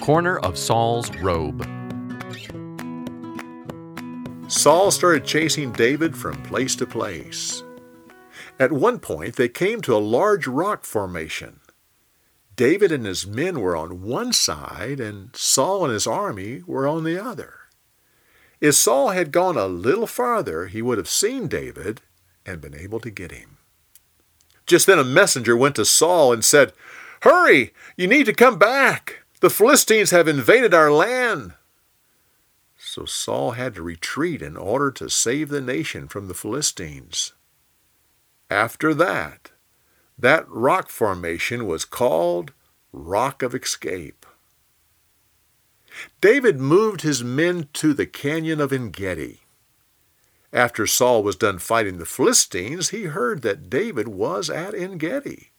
Corner of Saul's Robe. Saul started chasing David from place to place. At one point, they came to a large rock formation. David and his men were on one side, and Saul and his army were on the other. If Saul had gone a little farther, he would have seen David and been able to get him. Just then a messenger went to Saul and said, Hurry! You need to come back! The Philistines have invaded our land! So Saul had to retreat in order to save the nation from the Philistines. After that, that rock formation was called Rock of Escape. David moved his men to the canyon of Engedi. After Saul was done fighting the Philistines, he heard that David was at Engedi.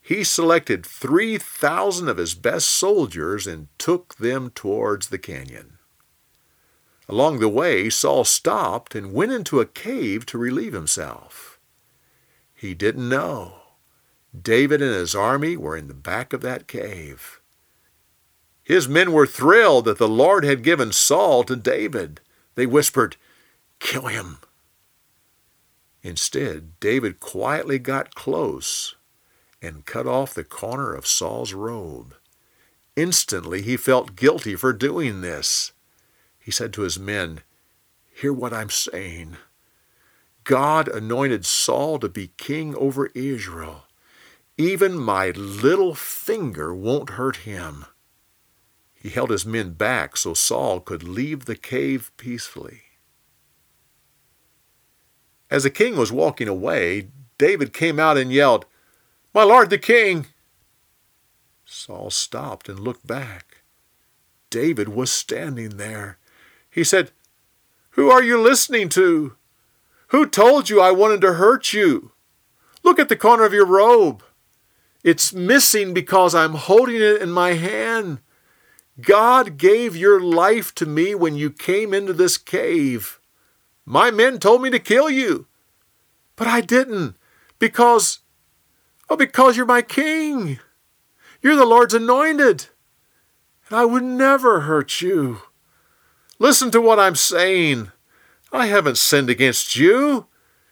He selected 3,000 of his best soldiers and took them towards the canyon. Along the way, Saul stopped and went into a cave to relieve himself. He didn't know. David and his army were in the back of that cave. His men were thrilled that the Lord had given Saul to David. They whispered, Kill him. Instead, David quietly got close and cut off the corner of Saul's robe. Instantly he felt guilty for doing this. He said to his men, Hear what I'm saying. God anointed Saul to be king over Israel. Even my little finger won't hurt him. He held his men back so Saul could leave the cave peacefully. As the king was walking away, David came out and yelled, My lord the king! Saul stopped and looked back. David was standing there. He said, Who are you listening to? Who told you I wanted to hurt you? Look at the corner of your robe. It's missing because I'm holding it in my hand. God gave your life to me when you came into this cave. My men told me to kill you. But I didn't, because, oh, because you're my king. You're the Lord's anointed. And I would never hurt you. Listen to what I'm saying. I haven't sinned against you.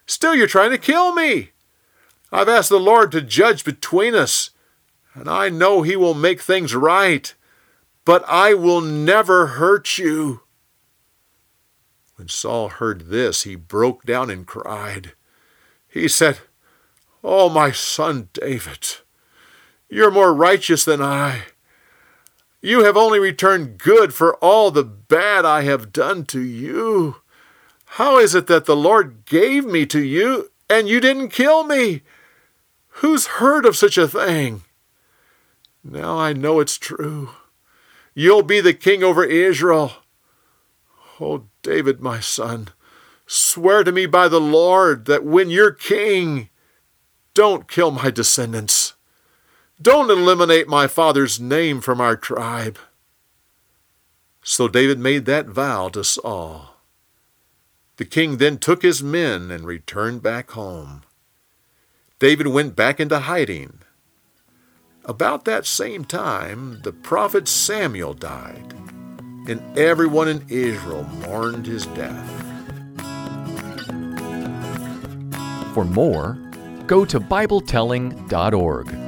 Still, you're trying to kill me. I've asked the Lord to judge between us, and I know He will make things right. But I will never hurt you. When Saul heard this, he broke down and cried. He said, Oh, my son David, you're more righteous than I. You have only returned good for all the bad I have done to you. How is it that the Lord gave me to you and you didn't kill me? Who's heard of such a thing? Now I know it's true. You'll be the king over Israel. Oh, David, my son, swear to me by the Lord that when you're king, don't kill my descendants. Don't eliminate my father's name from our tribe. So David made that vow to Saul. The king then took his men and returned back home. David went back into hiding. About that same time, the prophet Samuel died and everyone in Israel mourned his death. For more, go to BibleTelling.org.